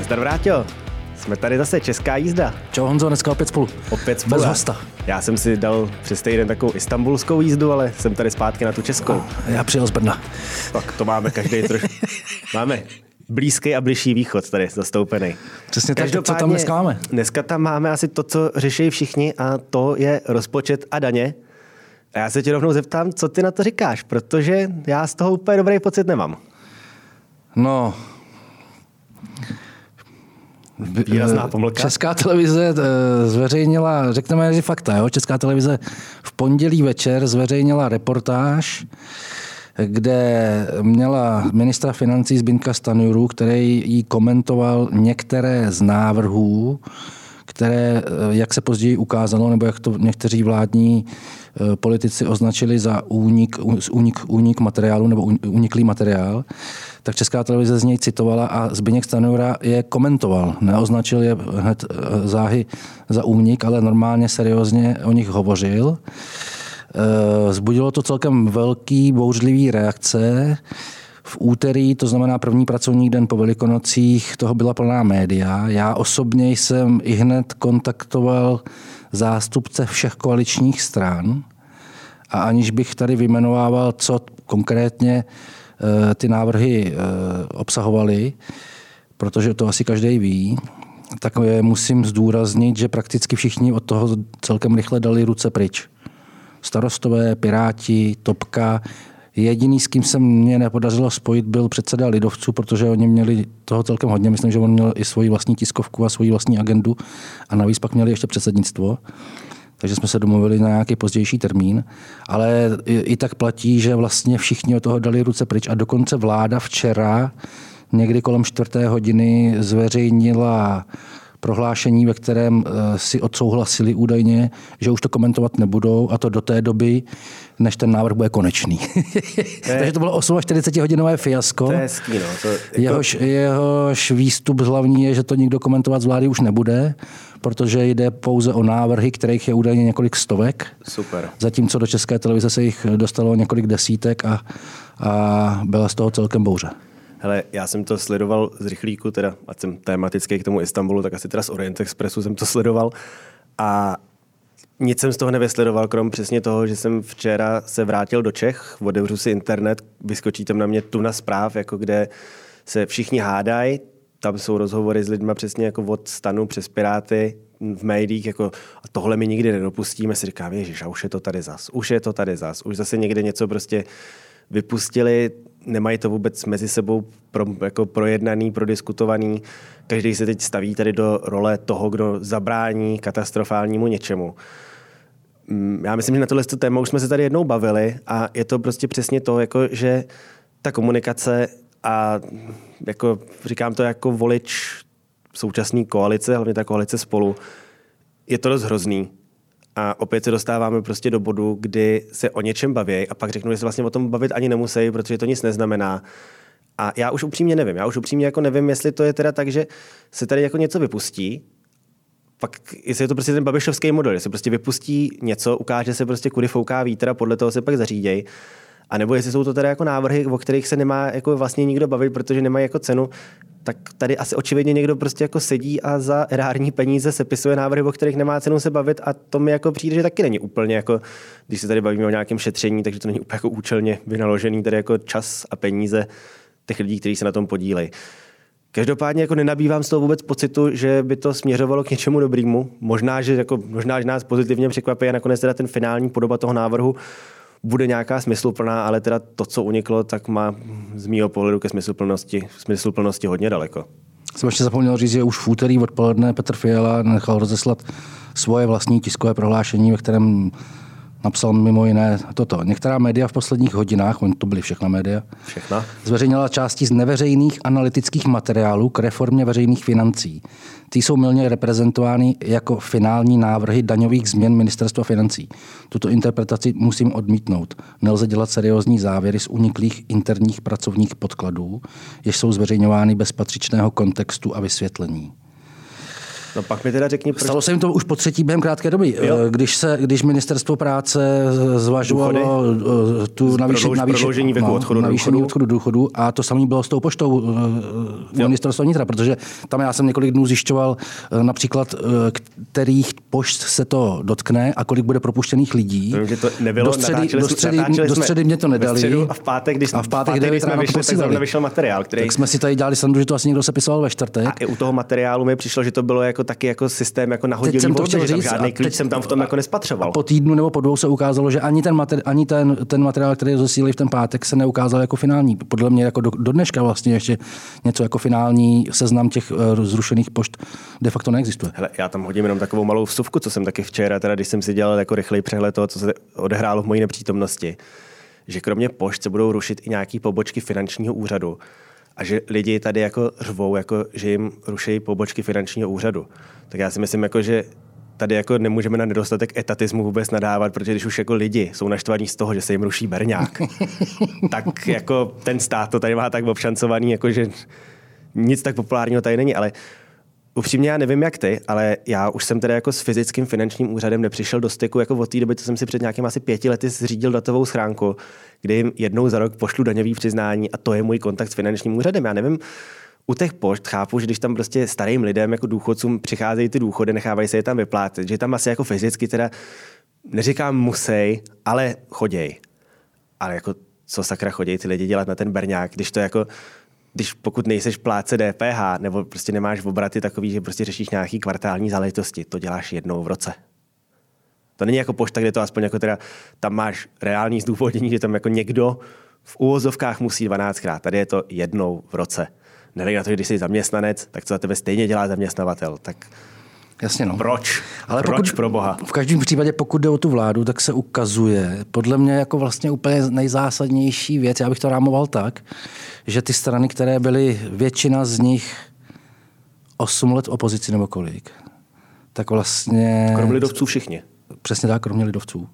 Nazdar vrátil. Jsme tady zase, Česká jízda. Čau Honzo, dneska opět spolu. Opět spolu. Bez hosta. Já jsem si dal přes týden takovou istambulskou jízdu, ale jsem tady zpátky na tu českou. Já přijel z Brna. Tak to máme každý trošku. máme blízký a bližší východ tady zastoupený. Přesně tak, co tam dneska máme? Dneska tam máme asi to, co řeší všichni a to je rozpočet a daně. A já se tě rovnou zeptám, co ty na to říkáš, protože já z toho úplně dobrý pocit nemám. No, Výrazná pomlka. Česká televize eh, zveřejnila, řekneme že fakta, jo? Česká televize v pondělí večer zveřejnila reportáž, kde měla ministra financí Zbinka Stanjuru, který jí komentoval některé z návrhů, které, eh, jak se později ukázalo, nebo jak to někteří vládní eh, politici označili za únik, únik, únik materiálu nebo uniklý materiál, tak Česká televize z něj citovala a Zbigněk Stanjura je komentoval. Neoznačil je hned eh, záhy za únik, ale normálně seriózně o nich hovořil. Zbudilo to celkem velký bouřlivý reakce. V úterý, to znamená první pracovní den po Velikonocích, toho byla plná média. Já osobně jsem i hned kontaktoval zástupce všech koaličních stran a aniž bych tady vymenovával, co konkrétně eh, ty návrhy eh, obsahovaly, protože to asi každý ví, tak musím zdůraznit, že prakticky všichni od toho celkem rychle dali ruce pryč. Starostové, Piráti, Topka, Jediný, s kým se mě nepodařilo spojit, byl předseda Lidovců, protože oni měli toho celkem hodně. Myslím, že on měl i svoji vlastní tiskovku a svoji vlastní agendu a navíc pak měli ještě předsednictvo. Takže jsme se domluvili na nějaký pozdější termín. Ale i, i tak platí, že vlastně všichni od toho dali ruce pryč a dokonce vláda včera někdy kolem čtvrté hodiny zveřejnila prohlášení, ve kterém eh, si odsouhlasili údajně, že už to komentovat nebudou a to do té doby, než ten návrh bude konečný. To je, Takže to bylo 48 hodinové fiasko. To je hezký, no. To, jako... jehož, jehož výstup hlavní je, že to nikdo komentovat z vlády už nebude, protože jde pouze o návrhy, kterých je údajně několik stovek. Super. Zatímco do České televize se jich dostalo několik desítek a, a byla z toho celkem bouře. Hele, já jsem to sledoval z rychlíku, teda, ať jsem tematický k tomu Istanbulu, tak asi teda z Orient Expressu jsem to sledoval. A nic jsem z toho nevysledoval, krom přesně toho, že jsem včera se vrátil do Čech, otevřu si internet, vyskočí tam na mě tuna zpráv, jako kde se všichni hádají, tam jsou rozhovory s lidmi přesně jako od stanu přes Piráty v médiích, jako a tohle my nikdy nedopustíme, si říkám, ježiš, a už je to tady zas, už je to tady zas, už zase někde něco prostě vypustili, nemají to vůbec mezi sebou pro, jako projednaný, prodiskutovaný. Každý se teď staví tady do role toho, kdo zabrání katastrofálnímu něčemu. Mm, já myslím, že na tohle téma už jsme se tady jednou bavili a je to prostě přesně to, jako, že ta komunikace a jako, říkám to jako volič současné koalice, hlavně ta koalice spolu, je to dost hrozný. A opět se dostáváme prostě do bodu, kdy se o něčem baví a pak řeknu, že se vlastně o tom bavit ani nemusí, protože to nic neznamená. A já už upřímně nevím. Já už upřímně jako nevím, jestli to je teda tak, že se tady jako něco vypustí, pak jestli je to prostě ten babišovský model, jestli prostě vypustí něco, ukáže se prostě, kudy fouká vítr a podle toho se pak zařídějí. A nebo jestli jsou to teda jako návrhy, o kterých se nemá jako vlastně nikdo bavit, protože nemají jako cenu, tak tady asi očividně někdo prostě jako sedí a za erární peníze sepisuje návrhy, o kterých nemá cenu se bavit a to mi jako přijde, že taky není úplně jako, když se tady bavíme o nějakém šetření, takže to není úplně jako účelně vynaložený tady jako čas a peníze těch lidí, kteří se na tom podílejí. Každopádně jako nenabývám z toho vůbec pocitu, že by to směřovalo k něčemu dobrému. Možná, že, jako, možná, že nás pozitivně překvapí a nakonec teda ten finální podoba toho návrhu bude nějaká smysluplná, ale teda to, co uniklo, tak má z mého pohledu ke smysluplnosti, smysluplnosti hodně daleko. Jsem ještě zapomněl říct, že už v úterý odpoledne Petr Fiala nechal rozeslat svoje vlastní tiskové prohlášení, ve kterém napsal mimo jiné toto. Některá média v posledních hodinách, oni to byly všechna média, všechna. zveřejnila části z neveřejných analytických materiálů k reformě veřejných financí. Ty jsou milně reprezentovány jako finální návrhy daňových změn ministerstva financí. Tuto interpretaci musím odmítnout. Nelze dělat seriózní závěry z uniklých interních pracovních podkladů, jež jsou zveřejňovány bez patřičného kontextu a vysvětlení. No pak mi teda řekni, proč... Stalo se jim to už po třetí během krátké doby. Jo. Když, se, když ministerstvo práce zvažovalo Důchody? tu navýšení, navýšení věku no, odchodu, navýšení důchodu. odchodu důchodu a to samé bylo s tou poštou ministerstva vnitra, protože tam já jsem několik dnů zjišťoval například, kterých pošt se to dotkne a kolik bude propuštěných lidí. Vím, že to nebylo, do středy, do středy, do středy mě to nedali. A v pátek, když, a v pátek, v pátek jsme vyšli, tak vyšel materiál, který... Tak jsme si tady dělali sandu, že to asi někdo sepisoval ve čtvrtek. A i u toho materiálu mi přišlo, že to bylo jako taky jako systém jako nahodilý že tam žádný klíč jsem tam v tom jako nespatřoval. Po týdnu nebo po dvou se ukázalo, že ani ten, materi- ani ten, ten materiál, který zesílili v ten pátek, se neukázal jako finální. Podle mě jako do, do dneška vlastně ještě něco jako finální seznam těch uh, zrušených pošt de facto neexistuje. Hele, já tam hodím jenom takovou malou vsuvku, co jsem taky včera, teda když jsem si dělal jako rychlej přehled toho, co se odehrálo v mojí nepřítomnosti že kromě pošt se budou rušit i nějaké pobočky finančního úřadu a že lidi tady jako řvou, jako, že jim ruší pobočky finančního úřadu. Tak já si myslím, jako, že tady jako nemůžeme na nedostatek etatismu vůbec nadávat, protože když už jako lidi jsou naštvaní z toho, že se jim ruší berňák, tak jako ten stát to tady má tak obšancovaný, jako že nic tak populárního tady není, ale Upřímně já nevím, jak ty, ale já už jsem teda jako s fyzickým finančním úřadem nepřišel do styku jako od té doby, co jsem si před nějakým asi pěti lety zřídil datovou schránku, kdy jim jednou za rok pošlu daňový přiznání a to je můj kontakt s finančním úřadem. Já nevím, u těch pošt chápu, že když tam prostě starým lidem jako důchodcům přicházejí ty důchody, nechávají se je tam vyplácet, že tam asi jako fyzicky teda neříkám musej, ale choděj. Ale jako co sakra chodí ty lidi dělat na ten berňák, když to jako když pokud nejseš pláce DPH nebo prostě nemáš obraty takový, že prostě řešíš nějaký kvartální záležitosti, to děláš jednou v roce. To není jako pošta, kde to aspoň jako teda, tam máš reální zdůvodnění, že tam jako někdo v úvozovkách musí 12krát. Tady je to jednou v roce. Nehledě na to, že když jsi zaměstnanec, tak co za tebe stejně dělá zaměstnavatel. Tak Jasně no. Proč? Ale Proč pokud, pro boha? V každém případě, pokud jde o tu vládu, tak se ukazuje, podle mě jako vlastně úplně nejzásadnější věc, já bych to rámoval tak, že ty strany, které byly, většina z nich 8 let opozici nebo kolik, tak vlastně... Kromě lidovců všichni. Přesně tak, kromě lidovců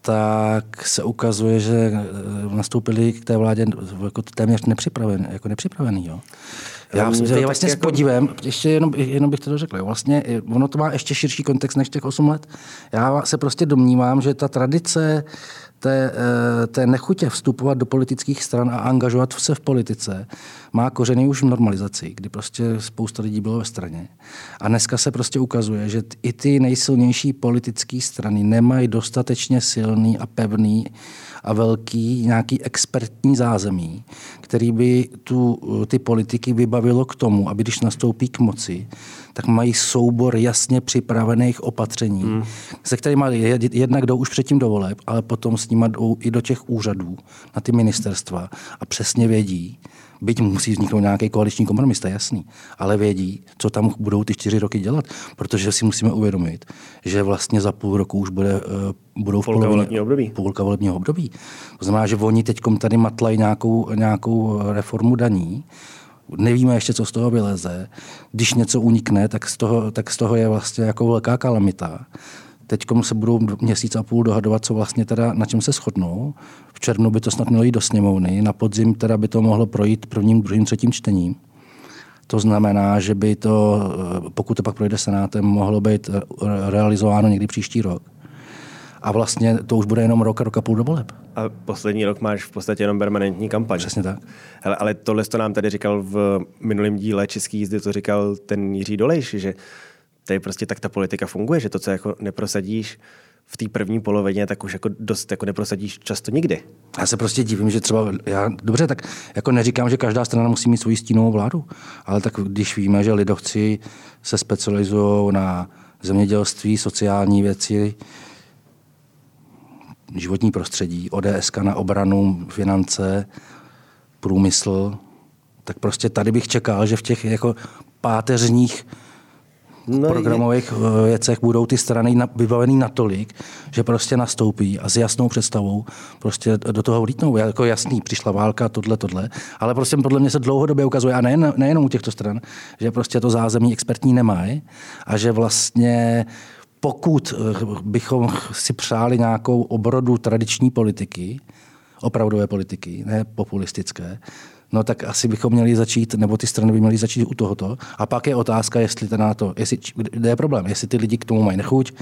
tak se ukazuje, že nastoupili k té vládě jako téměř nepřipravený. Jako nepřipravený jo. Já, myslím, že vlastně jako... s podívem, ještě jenom, jenom bych to dořekl, vlastně ono to má ještě širší kontext než těch 8 let. Já se prostě domnívám, že ta tradice té, eh, té nechutě vstupovat do politických stran a angažovat se v politice má kořeny už v normalizaci, kdy prostě spousta lidí bylo ve straně. A dneska se prostě ukazuje, že i ty nejsilnější politické strany nemají dostatečně silný a pevný a velký nějaký expertní zázemí, který by tu, ty politiky vybavilo k tomu, aby když nastoupí k moci, tak mají soubor jasně připravených opatření, hmm. se kterými jednak jdou už předtím do voleb, ale potom s nimi jdou i do těch úřadů, na ty ministerstva a přesně vědí, Byť musí vzniknout nějaký koaliční kompromis, to je jasný, ale vědí, co tam budou ty čtyři roky dělat, protože si musíme uvědomit, že vlastně za půl roku už bude, uh, budou v půlka polovině, volebního období. Půlka volebního období. To znamená, že oni teď tady matlají nějakou, nějakou reformu daní, nevíme ještě, co z toho vyleze. Když něco unikne, tak z toho, tak z toho je vlastně jako velká kalamita. Teď se budou měsíc a půl dohadovat, co vlastně teda, na čem se shodnou. V červnu by to snad mělo jít do sněmovny, na podzim teda by to mohlo projít prvním, druhým, třetím čtením. To znamená, že by to, pokud to pak projde senátem, mohlo být realizováno někdy příští rok. A vlastně to už bude jenom rok a rok a půl do voleb. A poslední rok máš v podstatě jenom permanentní kampaň. Přesně tak. Hele, ale tohle to nám tady říkal v minulém díle Český jízdy, to říkal ten Jiří Dolejš, že tady prostě tak ta politika funguje, že to, co jako neprosadíš v té první polovině, tak už jako dost jako neprosadíš často nikdy. Já se prostě divím, že třeba, já, dobře, tak jako neříkám, že každá strana musí mít svoji stínovou vládu, ale tak když víme, že lidovci se specializují na zemědělství, sociální věci, životní prostředí, ODS na obranu, finance, průmysl, tak prostě tady bych čekal, že v těch jako páteřních no, programových je... Eh, věcech budou ty strany vybavený natolik, že prostě nastoupí a s jasnou představou prostě do toho vlítnou. Jako jasný, přišla válka, tohle, tohle, ale prostě podle mě se dlouhodobě ukazuje, a nejen, nejenom u těchto stran, že prostě to zázemí expertní nemají a že vlastně pokud eh, bychom si přáli nějakou obrodu tradiční politiky, opravdové politiky, ne populistické, no tak asi bychom měli začít, nebo ty strany by měly začít u tohoto. A pak je otázka, jestli ten na to, jestli, kde je problém, jestli ty lidi k tomu mají nechuť,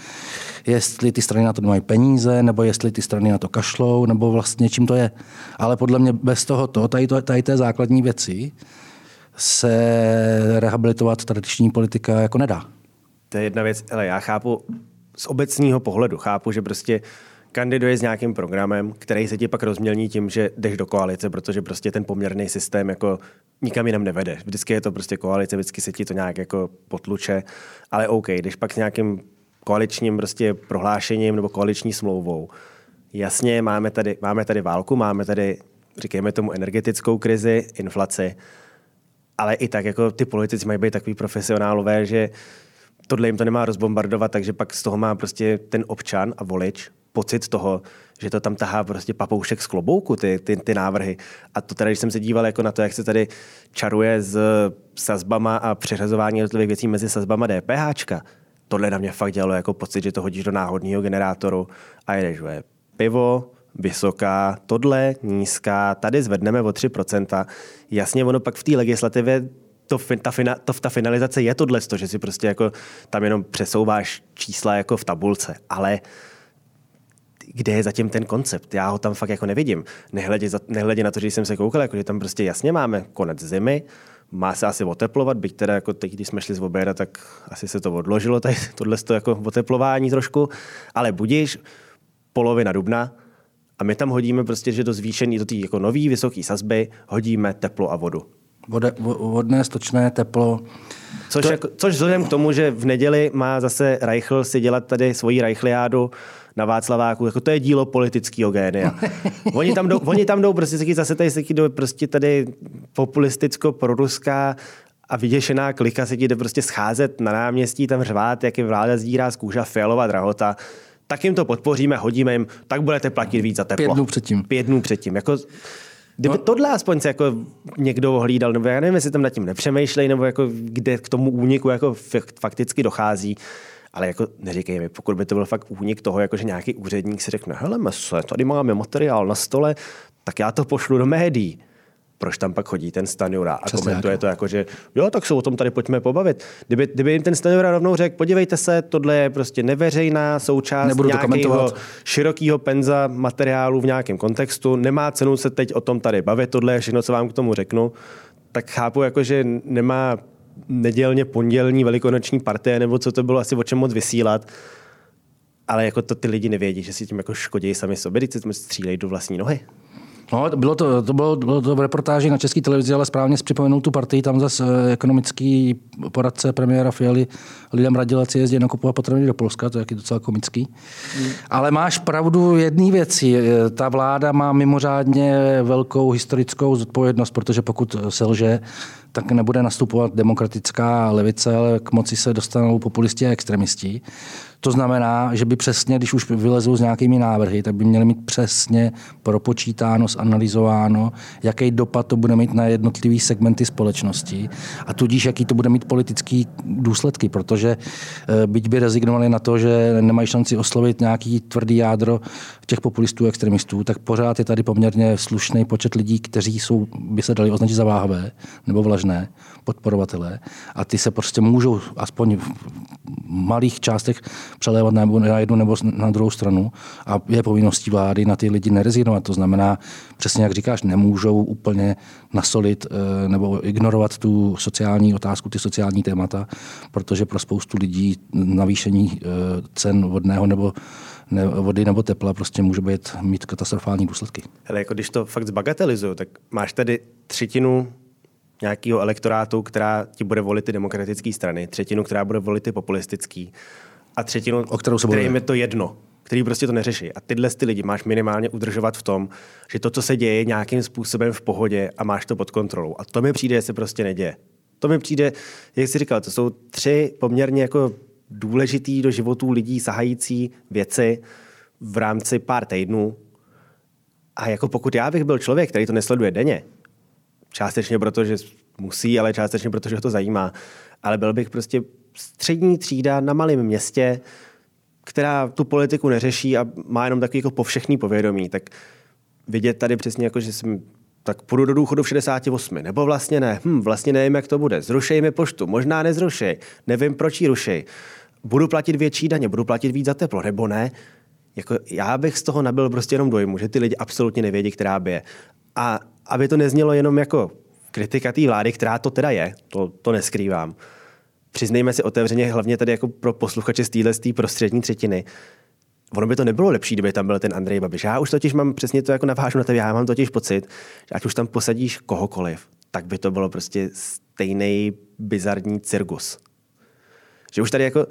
jestli ty strany na to nemají peníze, nebo jestli ty strany na to kašlou, nebo vlastně čím to je. Ale podle mě bez tohoto, tady, tady té základní věci, se rehabilitovat tradiční politika jako nedá. To je jedna věc, ale já chápu z obecního pohledu, chápu, že prostě kandiduje s nějakým programem, který se ti pak rozmělní tím, že jdeš do koalice, protože prostě ten poměrný systém jako nikam jinam nevede. Vždycky je to prostě koalice, vždycky se ti to nějak jako potluče, ale OK, když pak s nějakým koaličním prostě prohlášením nebo koaliční smlouvou, jasně, máme tady, máme tady válku, máme tady, říkejme tomu, energetickou krizi, inflaci, ale i tak jako ty politici mají být takový profesionálové, že tohle jim to nemá rozbombardovat, takže pak z toho má prostě ten občan a volič pocit toho, že to tam tahá prostě papoušek z klobouku, ty, ty, ty návrhy. A to teda, když jsem se díval jako na to, jak se tady čaruje s sazbama a přeřazování jednotlivých věcí mezi sazbama DPHčka, tohle na mě fakt dělalo jako pocit, že to hodíš do náhodního generátoru a jedeš, že pivo, vysoká, tohle nízká, tady zvedneme o 3%. Jasně, ono pak v té legislativě to, ta, fina, to, ta finalizace je tohle, že si prostě jako tam jenom přesouváš čísla jako v tabulce, ale kde je zatím ten koncept? Já ho tam fakt jako nevidím. Nehledě, nehledě na to, že jsem se koukal, jako, že tam prostě jasně máme konec zimy, má se asi oteplovat, byť teda jako teď, když jsme šli z oběda, tak asi se to odložilo, tady tohle to jako oteplování trošku, ale budíš polovina dubna, a my tam hodíme prostě, že do zvýšení, do té jako nový vysoký sazby hodíme teplo a vodu. Vode, vodné, stočné, teplo. Což, to... jako, což vzhledem k tomu, že v neděli má zase Reichl si dělat tady svoji Reichliádu na Václaváku, jako to je dílo politického génia. oni, tam jdou, oni tam jdou prostě zase tady, jdou prostě tady populisticko-proruská a vyděšená klika se ti jde prostě scházet na náměstí, tam řvát, jak je vláda zdírá z kůža fialová drahota tak jim to podpoříme, hodíme jim, tak budete platit víc za teplo. Pět dnů předtím. Pět dnů předtím. Jako, kdyby no. tohle aspoň se jako někdo ohlídal, nebo já nevím, jestli tam nad tím nepřemýšlej, nebo jako kde k tomu úniku jako fakticky dochází, ale jako neříkej mi, pokud by to byl fakt únik toho, jako že nějaký úředník si řekne, hele, se, tady máme materiál na stole, tak já to pošlu do médií proč tam pak chodí ten Stanjura a Přesně komentuje jako. to jako, že jo, tak se o tom tady pojďme pobavit. Kdyby, kdyby jim ten Stanjura rovnou řekl, podívejte se, tohle je prostě neveřejná součást Nebudu nějakého širokého penza materiálu v nějakém kontextu, nemá cenu se teď o tom tady bavit, tohle je všechno, co vám k tomu řeknu, tak chápu, jako, že nemá nedělně pondělní velikonoční partie, nebo co to bylo asi o čem moc vysílat, ale jako to ty lidi nevědí, že si tím jako škodí sami sobě, když se střílejí do vlastní nohy. No, bylo to, to bylo, bylo to v reportáži na české televizi, ale správně připomenul tu partii, tam zase eh, ekonomický poradce premiéra Fialy lidem radil, ať si jezdí nakupovat potraviny do Polska, to je docela komický. Mm. Ale máš pravdu jedné věci. Eh, ta vláda má mimořádně velkou historickou zodpovědnost, protože pokud selže, tak nebude nastupovat demokratická levice, ale k moci se dostanou populisti a extremisti. To znamená, že by přesně, když už vylezou s nějakými návrhy, tak by měly mít přesně propočítáno, zanalizováno, jaký dopad to bude mít na jednotlivý segmenty společnosti a tudíž, jaký to bude mít politický důsledky, protože eh, byť by rezignovali na to, že nemají šanci oslovit nějaký tvrdý jádro těch populistů a extremistů, tak pořád je tady poměrně slušný počet lidí, kteří jsou, by se dali označit za váhavé nebo vlažné podporovatelé a ty se prostě můžou aspoň v malých částech přelévat na jednu nebo na druhou stranu a je povinností vlády na ty lidi nerezignovat. To znamená, přesně jak říkáš, nemůžou úplně nasolit eh, nebo ignorovat tu sociální otázku, ty sociální témata, protože pro spoustu lidí navýšení eh, cen vodného nebo ne, vody nebo tepla prostě může být, mít katastrofální důsledky. Ale jako když to fakt zbagatelizuju, tak máš tady třetinu nějakého elektorátu, která ti bude volit ty demokratické strany, třetinu, která bude volit ty populistický a třetinu, o kterou se kterým je to jedno, který prostě to neřeší. A tyhle ty lidi máš minimálně udržovat v tom, že to, co se děje, je nějakým způsobem v pohodě a máš to pod kontrolou. A to mi přijde, že se prostě neděje. To mi přijde, jak jsi říkal, to jsou tři poměrně jako důležitý do životů lidí sahající věci v rámci pár týdnů. A jako pokud já bych byl člověk, který to nesleduje denně, částečně proto, že musí, ale částečně proto, že ho to zajímá, ale byl bych prostě střední třída na malém městě, která tu politiku neřeší a má jenom takový jako povšechný povědomí, tak vidět tady přesně jako, že jsem tak půjdu do důchodu v 68. Nebo vlastně ne. Hm, vlastně nevím, jak to bude. Zrušej mi poštu. Možná nezrušej. Nevím, proč ji rušej. Budu platit větší daně, budu platit víc za teplo, nebo ne. Jako já bych z toho nabil prostě jenom dojmu, že ty lidi absolutně nevědí, která by je. A aby to neznělo jenom jako kritika té vlády, která to teda je, to, to neskrývám. Přiznejme si otevřeně, hlavně tady jako pro posluchače z téhle prostřední třetiny, ono by to nebylo lepší, kdyby tam byl ten Andrej Babiš. Já už totiž mám přesně to jako navážu na tebe, já mám totiž pocit, že ať už tam posadíš kohokoliv, tak by to bylo prostě stejný bizarní cirkus. Že už tady jako,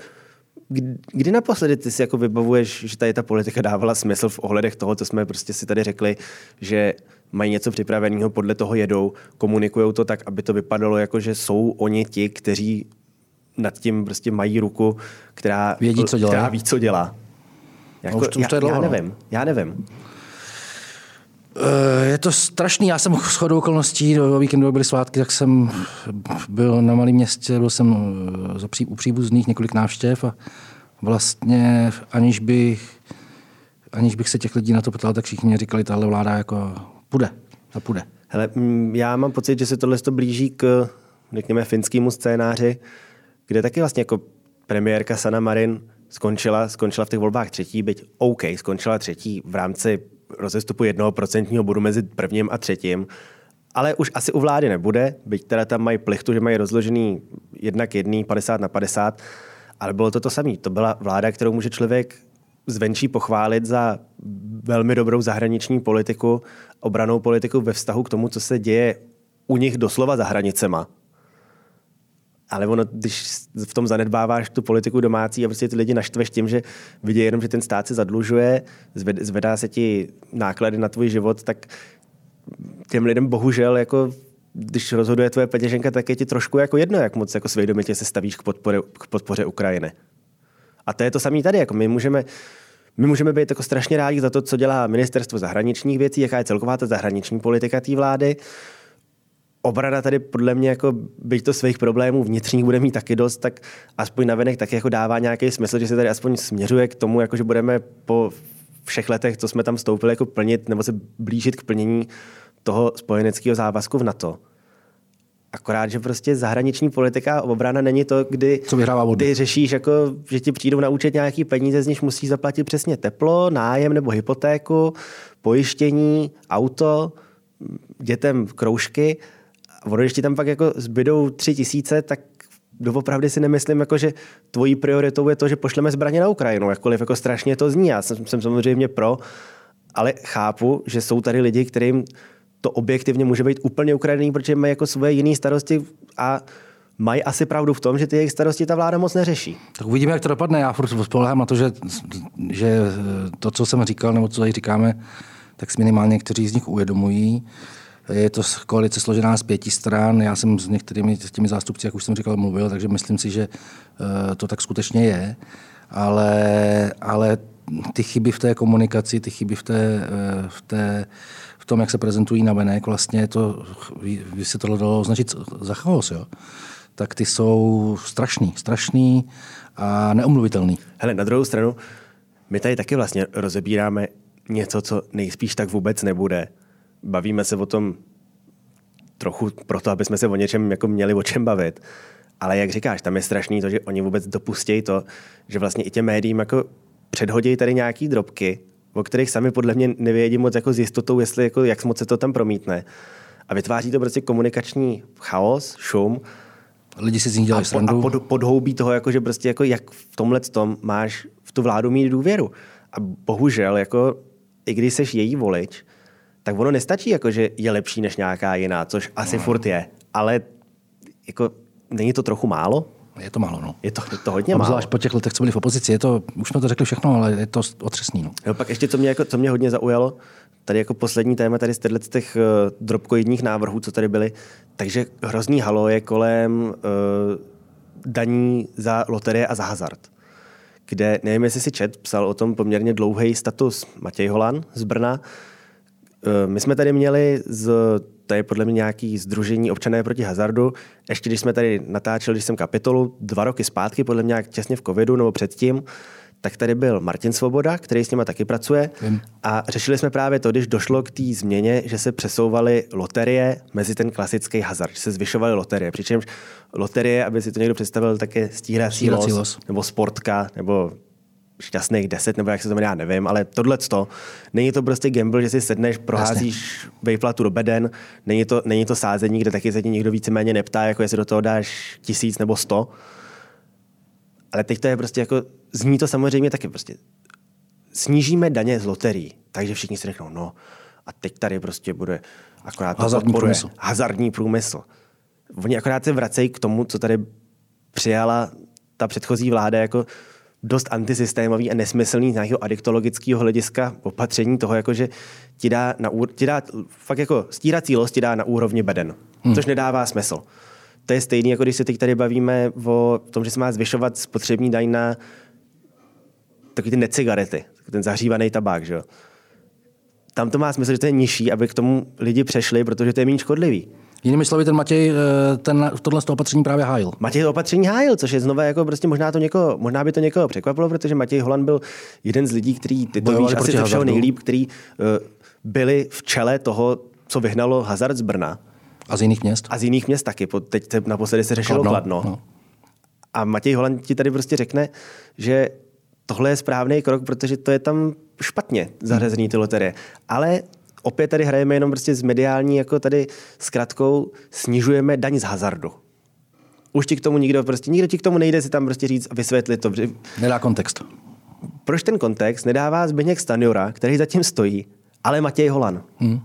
kdy naposledy ty si jako vybavuješ, že tady ta politika dávala smysl v ohledech toho, co jsme prostě si tady řekli, že mají něco připraveného, podle toho jedou, komunikují to tak, aby to vypadalo jako, že jsou oni ti, kteří nad tím prostě mají ruku, která, Vědí, co dělá. která ví, co dělá. Jako, už to, už to je dlouho, já, já no. nevím, já nevím. Eh, je to strašný. Já jsem shodou okolností, do víkendu byly svátky, tak jsem byl na malém městě, byl jsem eh, u příbuzných několik návštěv a vlastně aniž bych, aniž bych se těch lidí na to ptal, tak všichni říkali, tahle vláda jako půjde, to půjde. Hele, mm, já mám pocit, že se tohle to blíží k, řekněme, finskému scénáři, kde taky vlastně jako premiérka Sana Marin skončila, skončila v těch volbách třetí, byť OK, skončila třetí v rámci rozestupu jednoho procentního bodu mezi prvním a třetím, ale už asi u vlády nebude, byť teda tam mají plichtu, že mají rozložený jednak jedný 50 na 50, ale bylo to to samé. To byla vláda, kterou může člověk zvenčí pochválit za velmi dobrou zahraniční politiku, obranou politiku ve vztahu k tomu, co se děje u nich doslova za hranicema. Ale ono, když v tom zanedbáváš tu politiku domácí a prostě ty lidi naštveš tím, že vidí jenom, že ten stát se zadlužuje, zvedá se ti náklady na tvůj život, tak těm lidem bohužel jako když rozhoduje tvoje peněženka, tak je ti trošku jako jedno, jak moc jako svědomitě se stavíš k podpoře, k podpoře Ukrajiny. A to je to samé tady. Jako my, můžeme, my můžeme být jako strašně rádi za to, co dělá ministerstvo zahraničních věcí, jaká je celková ta zahraniční politika té vlády obrana tady podle mě, jako, byť to svých problémů vnitřních bude mít taky dost, tak aspoň navenek tak jako dává nějaký smysl, že se tady aspoň směřuje k tomu, jako, že budeme po všech letech, co jsme tam stoupili, jako plnit nebo se blížit k plnění toho spojeneckého závazku v NATO. Akorát, že prostě zahraniční politika a obrana není to, kdy Co vyhrává ty řešíš, jako, že ti přijdou na účet nějaký peníze, z nich musíš zaplatit přesně teplo, nájem nebo hypotéku, pojištění, auto, dětem kroužky ono, když ti tam pak jako zbydou tři tisíce, tak doopravdy si nemyslím, jako, že tvojí prioritou je to, že pošleme zbraně na Ukrajinu, jakkoliv jako strašně to zní. Já jsem, jsem samozřejmě pro, ale chápu, že jsou tady lidi, kterým to objektivně může být úplně ukradený, protože mají jako svoje jiné starosti a mají asi pravdu v tom, že ty jejich starosti ta vláda moc neřeší. Tak uvidíme, jak to dopadne. Já furt spolehám na to, že, že to, co jsem říkal, nebo co tady říkáme, tak si minimálně někteří z nich uvědomují. Je to koalice složená z pěti stran. Já jsem s některými těmi zástupci, jak už jsem říkal, mluvil, takže myslím si, že eh, to tak skutečně je. Ale, ale ty chyby v té komunikaci, ty chyby v, té, eh, v, té, tom, jak se prezentují na venek, vlastně to, by se to dalo označit za chaos, jo? tak ty jsou strašný, strašný a neumluvitelný. Hele, na druhou stranu, my tady taky vlastně rozebíráme něco, co nejspíš tak vůbec nebude bavíme se o tom trochu proto, aby jsme se o něčem jako měli o čem bavit. Ale jak říkáš, tam je strašný to, že oni vůbec dopustějí to, že vlastně i těm médiím jako předhodí tady nějaký drobky, o kterých sami podle mě nevědí moc jako s jistotou, jestli jako, jak moc se to tam promítne. A vytváří to prostě komunikační chaos, šum. Lidi si z nich dělají a, a pod, podhoubí toho, jako, že prostě jako jak v tomhle tom máš v tu vládu mít důvěru. A bohužel, jako, i když jsi její volič, tak ono nestačí, jako, že je lepší než nějaká jiná, což asi no. furt je. Ale jako, není to trochu málo? Je to málo, no. Je to, je to hodně málo. Zvlášť po těch letech, co byli v opozici, je to, už jsme to řekli všechno, ale je to otřesný. No. Jo, pak ještě, co mě, jako, co mě hodně zaujalo, tady jako poslední téma tady z těchto těch uh, drobkojedních návrhů, co tady byly, takže hrozný halo je kolem uh, daní za loterie a za hazard kde, nevím, jestli si čet, psal o tom poměrně dlouhý status Matěj Holan z Brna, Eh, my jsme tady měli z, to je podle mě nějaký združení občané proti hazardu, ještě když jsme tady natáčeli, když jsem kapitolu, dva roky zpátky, podle mě těsně v covidu nebo předtím, tak tady byl Martin Svoboda, který s nimi taky pracuje. Vím. A řešili jsme právě to, když došlo k té změně, že se přesouvaly loterie mezi ten klasický hazard, že se zvyšovaly loterie. Přičemž loterie, aby si to někdo představil, tak je stíhací los, los, nebo sportka, nebo šťastných deset, nebo jak se to jmenuje, já nevím, ale tohle to, není to prostě gamble, že si sedneš, proházíš vejplatu do beden, není to, není to sázení, kde taky se ti někdo víceméně neptá, jako jestli do toho dáš tisíc nebo sto. Ale teď to je prostě jako, zní to samozřejmě taky prostě, snížíme daně z loterií, takže všichni si řeknou, no a teď tady prostě bude akorát to hazardní průmysl. hazardní průmysl. Oni akorát se vracejí k tomu, co tady přijala ta předchozí vláda jako dost antisystémový a nesmyslný z nějakého adiktologického hlediska opatření toho, jako že ti dá, na, ti dá fakt jako stírací los ti dá na úrovni beden, hmm. což nedává smysl. To je stejné, jako když se teď tady bavíme o tom, že se má zvyšovat spotřební daň na takový ty necigarety, ten zahřívaný tabák, že jo. Tam to má smysl, že to je nižší, aby k tomu lidi přešli, protože to je méně škodlivý. Jinými slovy, ten Matěj eh, ten, tohle z toho opatření právě hájil. Matěj to opatření hájil, což je znovu jako prostě možná, to někoho, možná by to někoho překvapilo, protože Matěj Holand byl jeden z lidí, který, ty to víš asi to všeho nejlíp, který uh, byli v čele toho, co vyhnalo hazard z Brna. A z jiných měst. A z jiných měst taky. Teď se, naposledy se řešilo Kladno. Kladno. No. A Matěj Holand ti tady prostě řekne, že tohle je správný krok, protože to je tam špatně zařazený ty loterie. Ale opět tady hrajeme jenom prostě z mediální, jako tady zkratkou snižujeme daň z hazardu. Už ti k tomu nikdo, prostě nikdo ti k tomu nejde si tam prostě říct a vysvětlit to. Nedá kontext. Proč ten kontext nedává Zbigněk Stanjura, který zatím stojí, ale Matěj Holan? Hmm.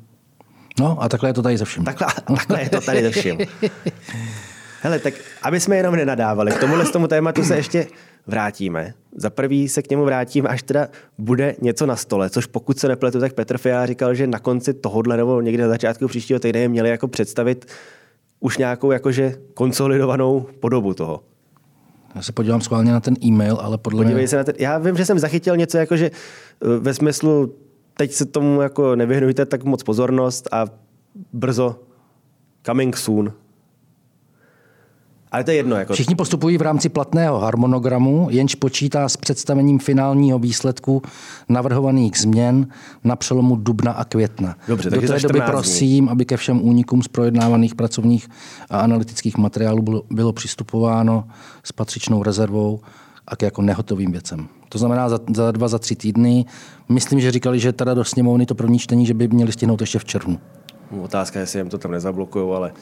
No a takhle je to tady ze vším. Takhle, takhle je to tady ze vším. Hele, tak aby jsme jenom nenadávali, k tomuhle z tomu tématu se ještě vrátíme. Za prvý se k němu vrátíme, až teda bude něco na stole, což pokud se nepletu, tak Petr Fiala říkal, že na konci tohohle nebo někde na začátku příštího týdne měli jako představit už nějakou jakože konsolidovanou podobu toho. Já se podívám schválně na ten e-mail, ale podle Podívej mě... se na ten, já vím, že jsem zachytil něco jako, že eh, ve smyslu teď se tomu jako nevyhnujte tak moc pozornost a brzo coming soon. Ale to je jedno. Jako... Všichni postupují v rámci platného harmonogramu, jenž počítá s představením finálního výsledku navrhovaných změn na přelomu dubna a května. Dobře, Do té doby prosím, aby ke všem únikům z projednávaných pracovních a analytických materiálů bylo, bylo přistupováno s patřičnou rezervou a k jako nehotovým věcem. To znamená za, za dva, za tři týdny. Myslím, že říkali, že teda do sněmovny to první čtení, že by měli stihnout ještě v červnu. Otázka je, jestli jim to tam nezablokují, ale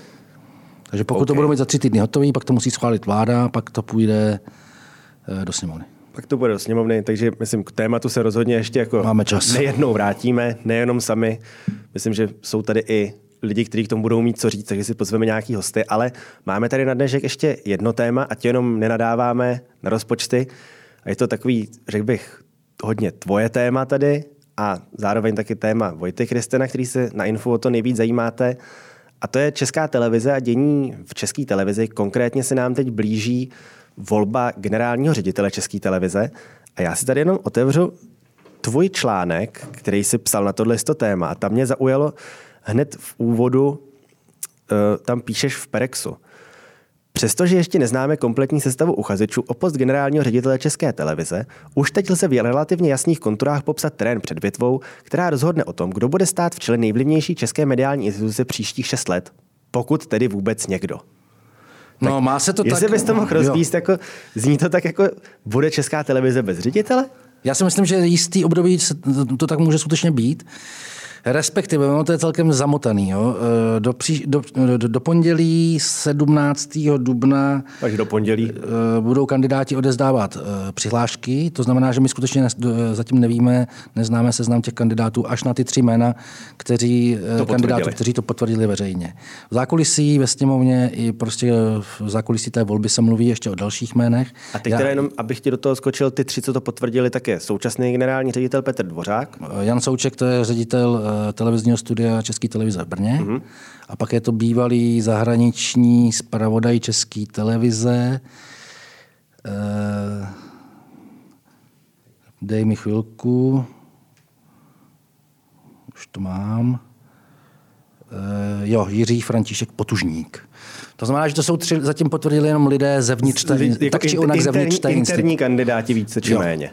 takže pokud okay. to budou mít za tři týdny hotový, pak to musí schválit vláda, pak to půjde eh, do sněmovny. Pak to bude do sněmovny, takže myslím, k tématu se rozhodně ještě jako Máme čas. nejednou vrátíme, nejenom sami. Myslím, že jsou tady i lidi, kteří k tomu budou mít co říct, takže si pozveme nějaký hosty, ale máme tady na dnešek ještě jedno téma, ať jenom nenadáváme na rozpočty. A je to takový, řekl bych, hodně tvoje téma tady a zároveň taky téma Vojty Kristina, který se na info o to nejvíc zajímáte. A to je česká televize a dění v české televizi. Konkrétně se nám teď blíží volba generálního ředitele české televize. A já si tady jenom otevřu tvůj článek, který si psal na tohle téma. A tam mě zaujalo hned v úvodu, eh, tam píšeš v Perexu. Přestože ještě neznáme kompletní sestavu uchazečů o post generálního ředitele České televize, už teď lze v relativně jasných konturách popsat terén před bitvou, která rozhodne o tom, kdo bude stát v čele nejvlivnější české mediální instituce příštích šest let. Pokud tedy vůbec někdo. No, tak má se to jestli tak... bys to mohl rozvíst, jako, zní to tak jako, bude česká televize bez ředitele? Já si myslím, že jistý období to tak může skutečně být. Respektive, ono to je celkem zamotaný. Jo. E, do, pří, do, do, do pondělí 17. dubna Takže do pondělí. E, budou kandidáti odezdávat e, přihlášky. To znamená, že my skutečně zatím nevíme, neznáme seznam těch kandidátů až na ty tři jména, kteří, to kandidátů, kteří to potvrdili veřejně. V zákulisí ve sněmovně i prostě v zákulisí té volby se mluví ještě o dalších jménech. A teď Já, teda jenom, abych ti do toho skočil, ty tři, co to potvrdili, tak je současný generální ředitel Petr Dvořák. Jan Souček, to je ředitel televizního studia České televize v Brně. Mm-hmm. A pak je to bývalý zahraniční zpravodaj České televize. Eh, dej mi chvilku. Už to mám. Eh, jo, Jiří František Potužník. To znamená, že to jsou tři, zatím potvrdili jenom lidé zevnitř, jako tak či onak zevnitř Interní kandidáti více či jo. méně.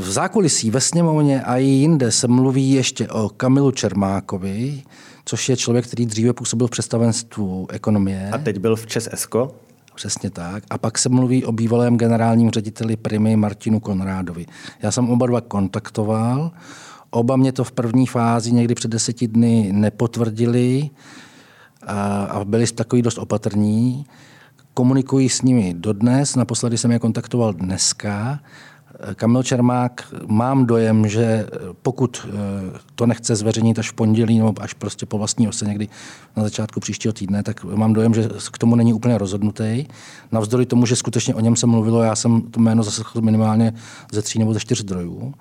V zákulisí ve sněmovně a i jinde se mluví ještě o Kamilu Čermákovi, což je člověk, který dříve působil v představenstvu ekonomie. A teď byl v Čes Esko? Přesně tak. A pak se mluví o bývalém generálním řediteli Primy Martinu Konrádovi. Já jsem oba dva kontaktoval. Oba mě to v první fázi někdy před deseti dny nepotvrdili a byli takový dost opatrní. Komunikuji s nimi dodnes, naposledy jsem je kontaktoval dneska. Kamil Čermák, mám dojem, že pokud eh, to nechce zveřejnit až v pondělí nebo až prostě po vlastní ose někdy na začátku příštího týdne, tak mám dojem, že k tomu není úplně rozhodnutý. Navzdory tomu, že skutečně o něm se mluvilo, já jsem to jméno zaslechl minimálně ze tří nebo ze čtyř zdrojů.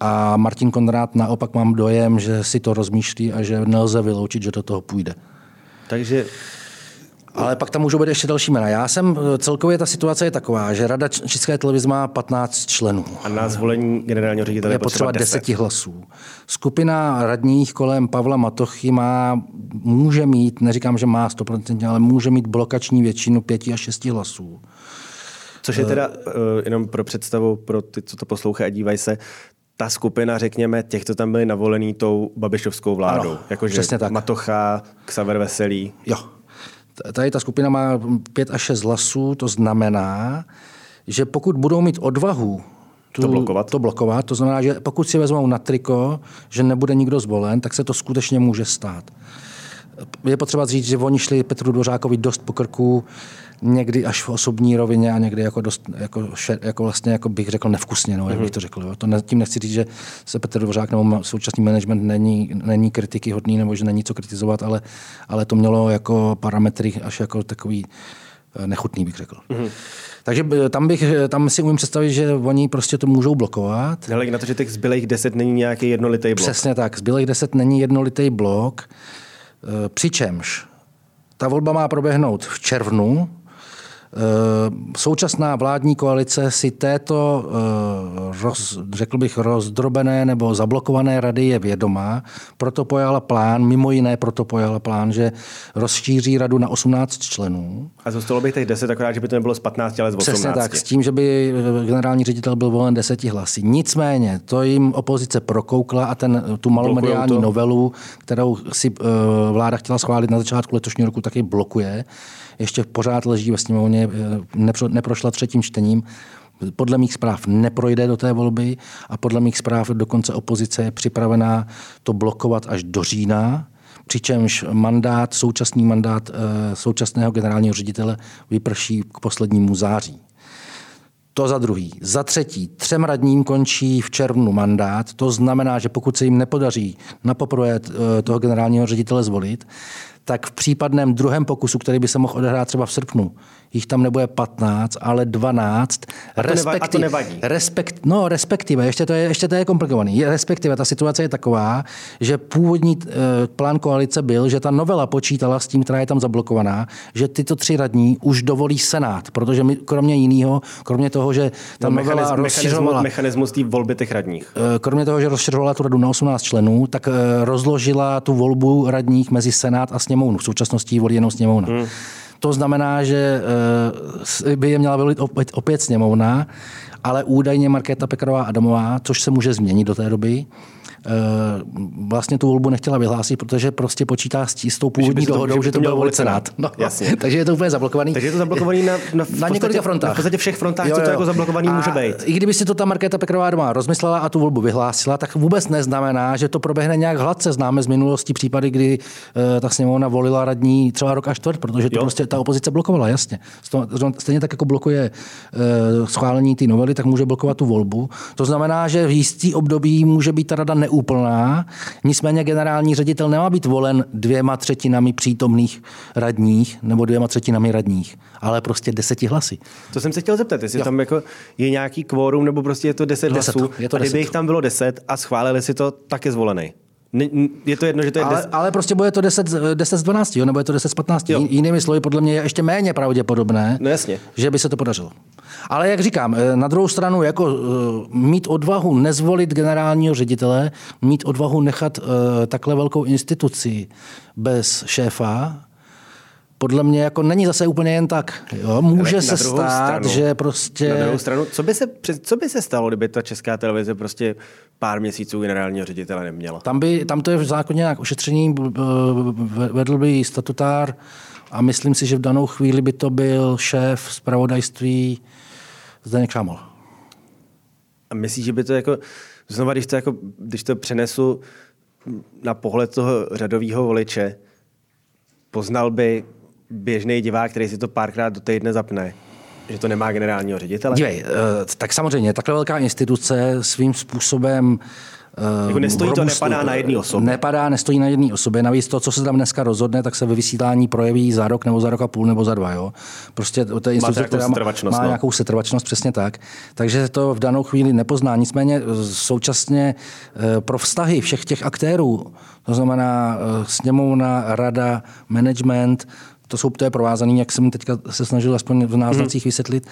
A Martin Konrád naopak mám dojem, že si to rozmýšlí a že nelze vyloučit, že do toho půjde. Takže ale pak tam můžou být ještě další jména. Já jsem, celkově ta situace je taková, že Rada České televize má 15 členů. A na zvolení generálního ředitele je potřeba 10 hlasů. Skupina radních kolem Pavla Matochy má, může mít, neříkám, že má 100%, ale může mít blokační většinu 5 až 6 hlasů. Což je teda, uh, jenom pro představu, pro ty, co to poslouchají a dívají se, ta skupina, řekněme, těch, co tam byli navolení tou babišovskou vládou. Ano, Jakože přesně tak. Matocha, Xaver Veselý. Jo. Tady ta skupina má pět až šest hlasů, to znamená, že pokud budou mít odvahu tu, to, blokovat. to blokovat, to znamená, že pokud si vezmou na triko, že nebude nikdo zvolen, tak se to skutečně může stát. Je potřeba říct, že oni šli Petru Dvořákovi dost po krku, někdy až v osobní rovině a někdy jako, dost, jako, jako vlastně, jako bych řekl, nevkusně, no, jak bych to řekl. Jo. To ne, tím nechci říct, že se Petr Dvořák nebo současný management není, není kritiky hodný nebo že není co kritizovat, ale, ale to mělo jako parametry až jako takový eh, nechutný, bych řekl. Mm-hmm. Takže eh, tam, bych, eh, tam si umím představit, že oni prostě to můžou blokovat. Ale na to, že těch zbylých deset není nějaký jednolitý blok. Přesně tak, zbylých deset není jednolitý blok, přičemž ta volba má proběhnout v červnu, současná vládní koalice si této, eh, roz, řekl bych, rozdrobené nebo zablokované rady je vědomá, proto pojala plán, mimo jiné proto pojala plán, že rozšíří radu na 18 členů. A zůstalo by těch 10, akorát, že by to nebylo z 15, ale z 18. Přesně tak, s tím, že by eh, generální ředitel byl volen deseti hlasy. Nicméně, to jim opozice prokoukla a ten, tu malomediální novelu, kterou si vláda chtěla schválit na začátku letošního roku, taky blokuje ještě pořád leží ve sněmovně, eh, neprošla třetím čtením, podle mých zpráv neprojde do té volby a podle mých zpráv dokonce opozice je připravená to blokovat až do října, přičemž mandát, současný mandát eh, současného generálního ředitele vyprší k poslednímu září. To za druhý. Za třetí, třem radním končí v červnu mandát. To znamená, že pokud se jim nepodaří na poprvé eh, toho generálního ředitele zvolit, tak v případném druhém pokusu, který by se mohl odehrát třeba v srpnu, jich tam nebude 15, ale 12. A to, respektive, a to nevadí. Respekt, no, respektive, ještě to, je, ještě to je komplikovaný. Respektive ta situace je taková, že původní e, plán koalice byl, že ta novela počítala s tím, která je tam zablokovaná, že tyto tři radní už dovolí Senát, protože my, kromě jiného, kromě toho, že ta no, novela rozšiřovala... Mechanismus té volby těch radních. E, kromě toho, že rozšiřovala tu radu na 18 členů, tak e, rozložila tu volbu radních mezi Senát a sněmovnu. V současnosti volí jenom sněmovna. Hmm. To znamená, že eh, by je měla volit opět, opět sněmovna, ale údajně Markéta Pekarová Adamová, což se může změnit do té doby, vlastně tu volbu nechtěla vyhlásit, protože prostě počítá s, s tou původní dohodou, že to, byl volit Senát. No, Jasně. takže je to úplně zablokovaný. Takže je to zablokovaný na, na, na několika frontách. Na v podstatě všech frontách, jo, jo. co to jako zablokovaný a může být. I kdyby si to ta Markéta Pekarová doma rozmyslela a tu volbu vyhlásila, tak vůbec neznamená, že to proběhne nějak hladce. Známe z minulosti případy, kdy uh, ta sněmovna volila radní třeba rok až čtvrt, protože to jo. prostě ta opozice blokovala, jasně. Stejně tak, jako blokuje uh, schválení té novely, tak může blokovat tu volbu. To znamená, že v jistý období může být ta rada neúplná, nicméně generální ředitel nemá být volen dvěma třetinami přítomných radních nebo dvěma třetinami radních, ale prostě deseti hlasy. To jsem se chtěl zeptat, jestli jo. tam jako je nějaký kvórum nebo prostě je to deset, deset hlasů. Je to a kdyby deset. jich tam bylo deset a schválili si to, tak je zvolený. Je to jedno, že to je ale, 10... ale prostě bude to 10, 10 z 12, jo? nebo je to 10 z 15. Jo. Jinými slovy, podle mě je ještě méně pravděpodobné, no jasně. že by se to podařilo. Ale jak říkám, eh, na druhou stranu, jako uh, mít odvahu nezvolit generálního ředitele, mít odvahu nechat uh, takhle velkou instituci bez šéfa, podle mě jako není zase úplně jen tak. Jo? Může se stát, stranu, že prostě... Na druhou stranu, co by, se, co by se stalo, kdyby ta česká televize prostě pár měsíců generálního ředitele neměla? Tam, by, tam to je v zákoně nějak ošetření, vedl by statutár a myslím si, že v danou chvíli by to byl šéf zpravodajství Zdeněk Šámol. A myslíš, že by to jako, znova, když to, jako, když to přenesu na pohled toho řadového voliče, poznal by běžný divák, který si to párkrát do týdne zapne, že to nemá generálního ředitele? Dívej, eh, tak samozřejmě, takhle velká instituce svým způsobem Eh, jako nestojí to, nepadá na jedné osobě. Nepadá, nestojí na jedné osobě. Navíc to, co se tam dneska rozhodne, tak se ve vysílání projeví za rok nebo za rok a půl nebo za dva. Jo? Prostě to je instituce, která má, má no. nějakou setrvačnost, přesně tak. Takže to v danou chvíli nepozná. Nicméně eh, současně pro vztahy všech těch aktérů, to znamená sněmovna, rada, management, to jsou to je provázané, jak jsem teďka se snažil aspoň v náznacích hmm. vysvětlit,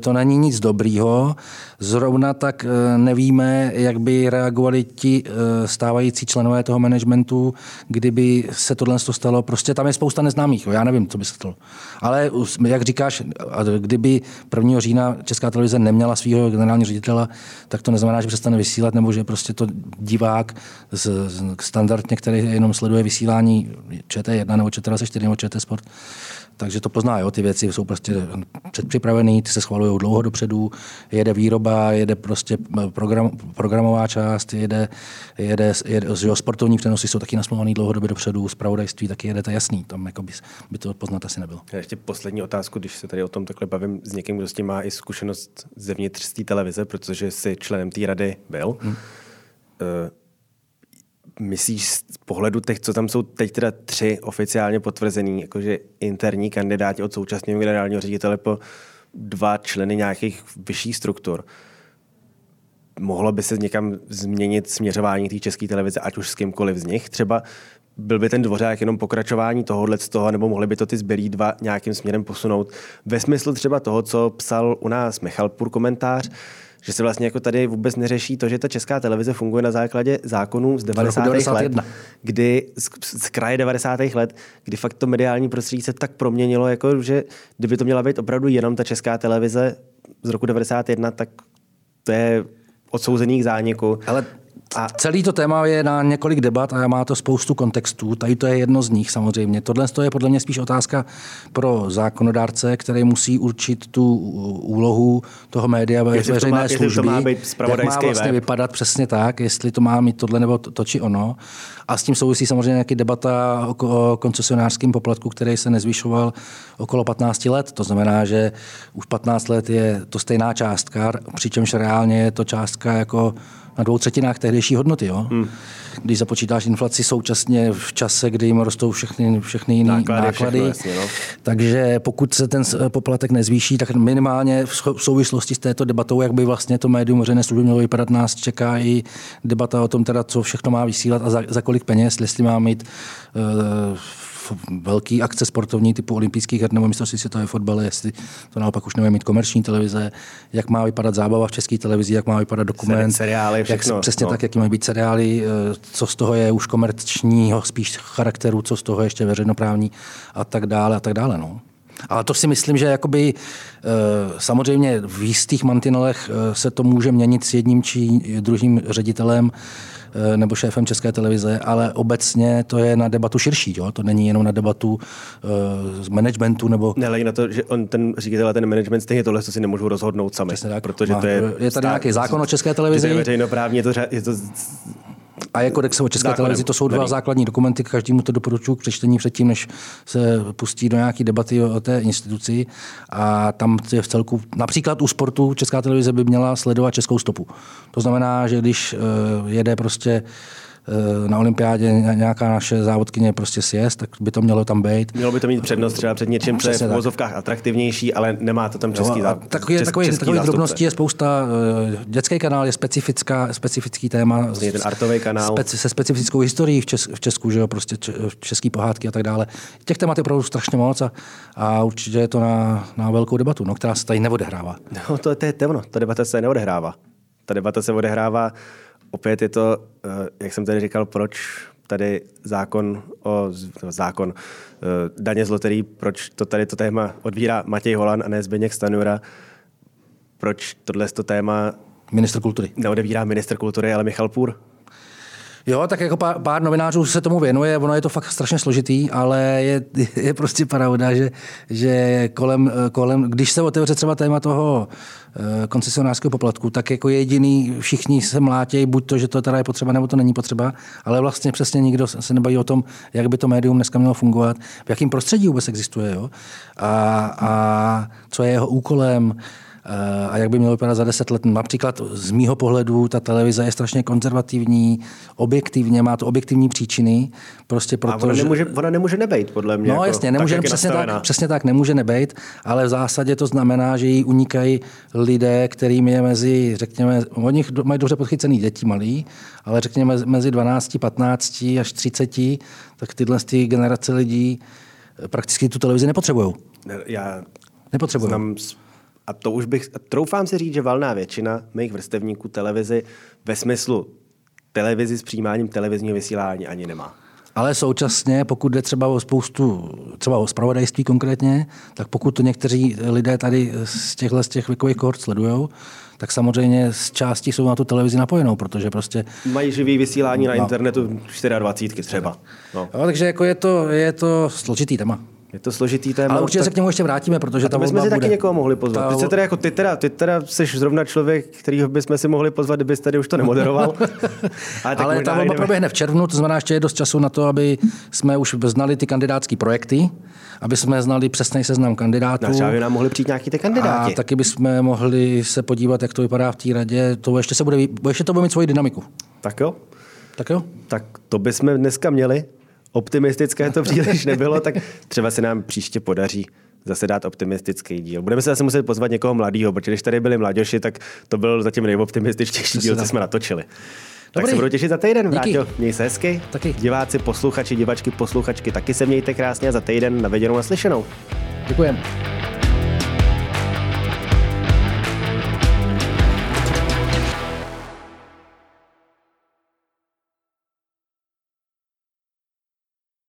to není nic dobrýho. Zrovna tak eh, nevíme, jak by reagovali ti eh, stávající členové toho managementu, kdyby se tohle stalo. Prostě tam je spousta neznámých, já nevím, co by se stalo. Ale jak říkáš, kdyby 1. října Česká televize neměla svého generálního ředitele, tak to neznamená, že přestane vysílat, nebo že prostě to divák z, z, standardně, který jenom sleduje vysílání ČT1 nebo ČT24 nebo ČT Sport, takže to pozná, jo, ty věci jsou prostě předpřipravené, ty se schvalují dlouho dopředu, jede výroba, jede prostě program, programová část, jede, jede, jede jo, sportovní přenosy jsou taky nasmluvaný dlouhodobě dopředu, zpravodajství taky jede, to jasný, tam jako by, by to poznat asi nebylo. A ještě poslední otázku, když se tady o tom takhle bavím s někým, kdo s tím má i zkušenost zevnitř z té televize, protože jsi členem té rady byl. Hmm. Uh, myslíš z pohledu těch, co tam jsou teď teda tři oficiálně potvrzený, jakože interní kandidáti od současného generálního ředitele po dva členy nějakých vyšších struktur, mohlo by se někam změnit směřování té české televize, ať už s kýmkoliv z nich? Třeba byl by ten dvořák jenom pokračování tohohle z toho, nebo mohli by to ty zbylí dva nějakým směrem posunout? Ve smyslu třeba toho, co psal u nás Michal Pur komentář, že se vlastně jako tady vůbec neřeší to, že ta česká televize funguje na základě zákonů z 90. let, kdy z, z kraje 90. let, kdy fakt to mediální prostředí se tak proměnilo, jako že kdyby to měla být opravdu jenom ta česká televize z roku 91, tak to je odsouzený k zániku. Ale a celý to téma je na několik debat a má to spoustu kontextů. Tady to je jedno z nich samozřejmě. Tohle je podle mě spíš otázka pro zákonodárce, který musí určit tu úlohu toho média ve veřejné má, služby. To má být jak má vlastně web. vypadat přesně tak, jestli to má mít tohle nebo to, to či ono. A s tím souvisí samozřejmě nějaký debata o koncesionářském poplatku, který se nezvyšoval okolo 15 let. To znamená, že už 15 let je to stejná částka, přičemž reálně je to částka jako na dvou třetinách tehdejší hodnoty. Jo? Hmm. Když započítáš inflaci současně v čase, kdy jim rostou všechny, všechny jiné náklady. náklady jasně, no. Takže pokud se ten poplatek nezvýší, tak minimálně v souvislosti s této debatou, jak by vlastně to médium veřejné služby mělo vypadat, nás čeká i debata o tom, teda, co všechno má vysílat a za, za kolik peněz, jestli má mít uh, velký akce sportovní typu olympijských her nebo mistrovství světové fotbale, jestli to naopak už nemá mít komerční televize, jak má vypadat zábava v české televizi, jak má vypadat dokument, seriály, všechno, jak, přesně no. tak, jaký mají být seriály, eh, co z toho je už komerčního spíš charakteru, co z toho je ještě veřejnoprávní a tak dále a tak dále. No. Ale to si myslím, že jakoby, eh, samozřejmě v jistých mantinelech eh, se to může měnit s jedním či druhým ředitelem nebo šéfem České televize, ale obecně to je na debatu širší. Jo? To není jenom na debatu uh, z managementu. Nebo... Ne, ale na to, že on ten ředitel ten management stejně tohle to si nemůžou rozhodnout sami. Přesně tak. Protože Má, to je, je tady nějaký zákon o České televizi. Je veřejnoprávně, je to, je to a je kodex o České televizi, to jsou dva daný. základní dokumenty, každému to doporučuji k přečtení předtím, než se pustí do nějaké debaty o té instituci. A tam je v celku, například u sportu Česká televize by měla sledovat českou stopu. To znamená, že když eh, jede prostě na olympiádě nějaká naše závodkyně prostě sjezd, tak by to mělo tam být. Mělo by to mít přednost třeba před něčím, co je v vozovkách atraktivnější, ale nemá to tam český závodky. Takový, takový, takový drobností je spousta. Eh, dětský kanál je specifická, specifický téma. Vlastně ten artový kanál. Speci, se specifickou historií v, Česku, v Česku, že jo, prostě český pohádky a tak dále. Těch témat je opravdu strašně moc a, a určitě je to na, na velkou debatu, no, která se tady neodehrává. No, to, to je temno, ta debata se neodehrává. Ta debata se odehrává opět je to, eh, jak jsem tady říkal, proč tady zákon o zákon eh, daně z loterí, proč to tady to téma odvírá Matěj Holan a ne Zběněk Stanura, proč tohle to téma Minister kultury. neodevírá minister kultury, ale Michal Půr. Jo, tak jako pár, pár novinářů se tomu věnuje, ono je to fakt strašně složitý, ale je, je prostě pravda, že, že kolem, kolem, když se otevře třeba téma toho eh, koncesionářského poplatku, tak jako jediný všichni se mlátějí, buď to, že to teda je potřeba, nebo to není potřeba, ale vlastně přesně nikdo se nebaví o tom, jak by to médium dneska mělo fungovat, v jakém prostředí vůbec existuje, jo? A, a co je jeho úkolem, a jak by mělo vypadat za deset let. Například z mýho pohledu ta televize je strašně konzervativní, objektivně, má to objektivní příčiny. Prostě proto, a ona, že... nemůže, ona nemůže nebejt, podle mě. No jako, jasně, nemůže, tak, přesně, tak, přesně tak, nemůže nebejt, ale v zásadě to znamená, že jí unikají lidé, kterým je mezi, řekněme, oni mají dobře podchycený děti malí, ale řekněme mezi 12, 15 až 30, tak tyhle ty generace lidí prakticky tu televizi nepotřebují. Já Nepotřebují. Znám a to už bych, troufám si říct, že valná většina mých vrstevníků televizi ve smyslu televizi s přijímáním televizního vysílání ani nemá. Ale současně, pokud jde třeba o spoustu, třeba o spravodajství konkrétně, tak pokud to někteří lidé tady z těchhle z těch věkových kohort sledují, tak samozřejmě z části jsou na tu televizi napojenou, protože prostě... Mají živý vysílání na no. internetu 24 třeba. No. Jo, takže jako je to, je to složitý téma. Je to složitý téma. Ale určitě tak... se k němu ještě vrátíme, protože a to bychom si bude. taky někoho mohli pozvat. Ta... Ty, se teda, jako, ty, teda, ty teda jsi zrovna člověk, kterýho bychom si mohli pozvat, kdybys tady už to nemoderoval. Ale, Ale ta volba proběhne v červnu, to znamená, ještě je dost času na to, aby jsme už znali ty kandidátské projekty, aby jsme znali přesný seznam kandidátů. No, třeba by nám mohli přijít nějaký ty kandidáti. A taky bychom mohli se podívat, jak to vypadá v té radě. To ještě, se bude, ještě to bude mít svoji dynamiku. Tak jo. Tak jo. Tak to bychom dneska měli optimistické to příliš nebylo, tak třeba se nám příště podaří zase dát optimistický díl. Budeme se zase muset pozvat někoho mladého, protože když tady byli mladěši, tak to byl zatím nejoptimističtější díl, co jsme natočili. Dobrý. Tak se budu těšit za týden, Vrátil. Měj se hezky. Taky. Diváci, posluchači, divačky, posluchačky, taky se mějte krásně a za týden na viděnou naslyšenou. Děkujeme.